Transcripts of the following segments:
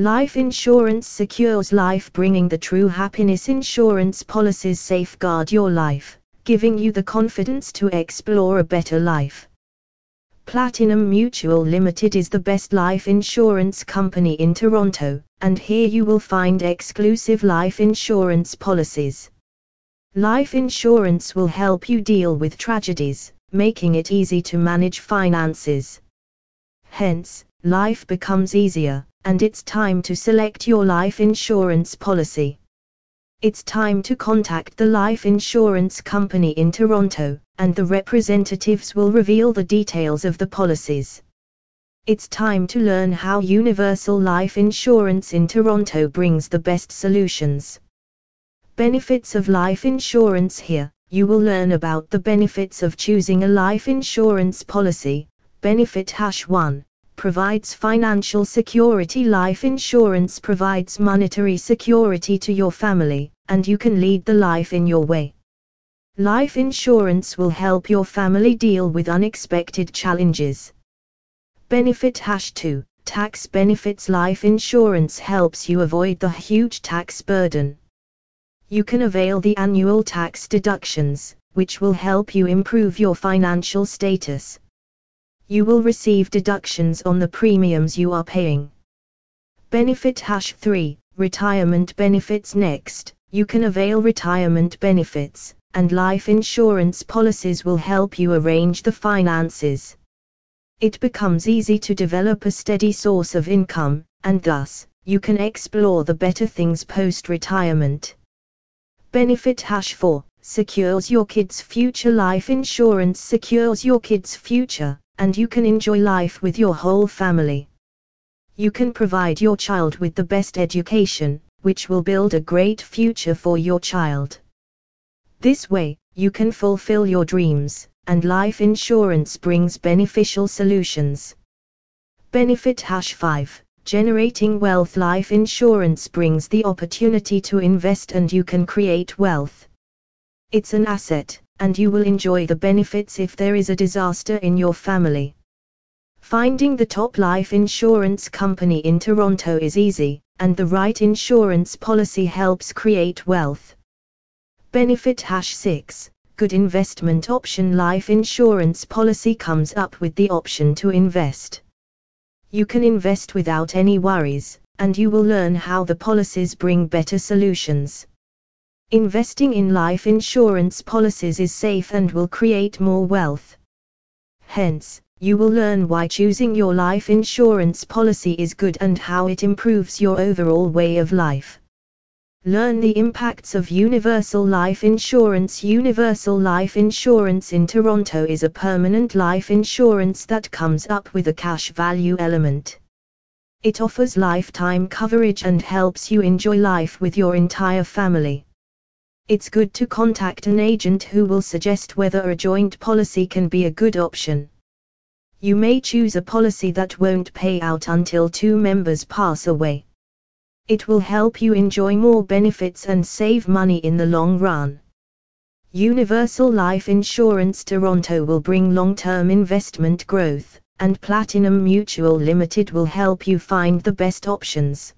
Life insurance secures life, bringing the true happiness. Insurance policies safeguard your life, giving you the confidence to explore a better life. Platinum Mutual Limited is the best life insurance company in Toronto, and here you will find exclusive life insurance policies. Life insurance will help you deal with tragedies, making it easy to manage finances. Hence, life becomes easier, and it's time to select your life insurance policy. It's time to contact the life insurance company in Toronto, and the representatives will reveal the details of the policies. It's time to learn how Universal Life Insurance in Toronto brings the best solutions. Benefits of life insurance here. You will learn about the benefits of choosing a life insurance policy. Benefit hash 1 provides financial security. Life insurance provides monetary security to your family, and you can lead the life in your way. Life insurance will help your family deal with unexpected challenges. Benefit Hash 2 Tax benefits Life insurance helps you avoid the huge tax burden. You can avail the annual tax deductions, which will help you improve your financial status you will receive deductions on the premiums you are paying. Benefit Hash 3 Retirement Benefits Next, you can avail retirement benefits, and life insurance policies will help you arrange the finances. It becomes easy to develop a steady source of income, and thus, you can explore the better things post retirement. Benefit Hash 4 secures your kids' future. Life insurance secures your kids' future, and you can enjoy life with your whole family. You can provide your child with the best education, which will build a great future for your child. This way, you can fulfill your dreams, and life insurance brings beneficial solutions. Benefit Hash 5 Generating wealth life insurance brings the opportunity to invest and you can create wealth. It's an asset, and you will enjoy the benefits if there is a disaster in your family. Finding the top life insurance company in Toronto is easy, and the right insurance policy helps create wealth. Benefit Hash 6 Good investment option life insurance policy comes up with the option to invest. You can invest without any worries, and you will learn how the policies bring better solutions. Investing in life insurance policies is safe and will create more wealth. Hence, you will learn why choosing your life insurance policy is good and how it improves your overall way of life. Learn the impacts of universal life insurance. Universal life insurance in Toronto is a permanent life insurance that comes up with a cash value element. It offers lifetime coverage and helps you enjoy life with your entire family it's good to contact an agent who will suggest whether a joint policy can be a good option. You may choose a policy that won't pay out until two members pass away. It will help you enjoy more benefits and save money in the long run. Universal Life Insurance Toronto will bring long term investment growth, and Platinum Mutual Limited will help you find the best options.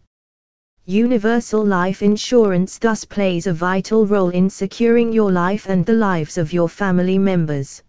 Universal life insurance thus plays a vital role in securing your life and the lives of your family members.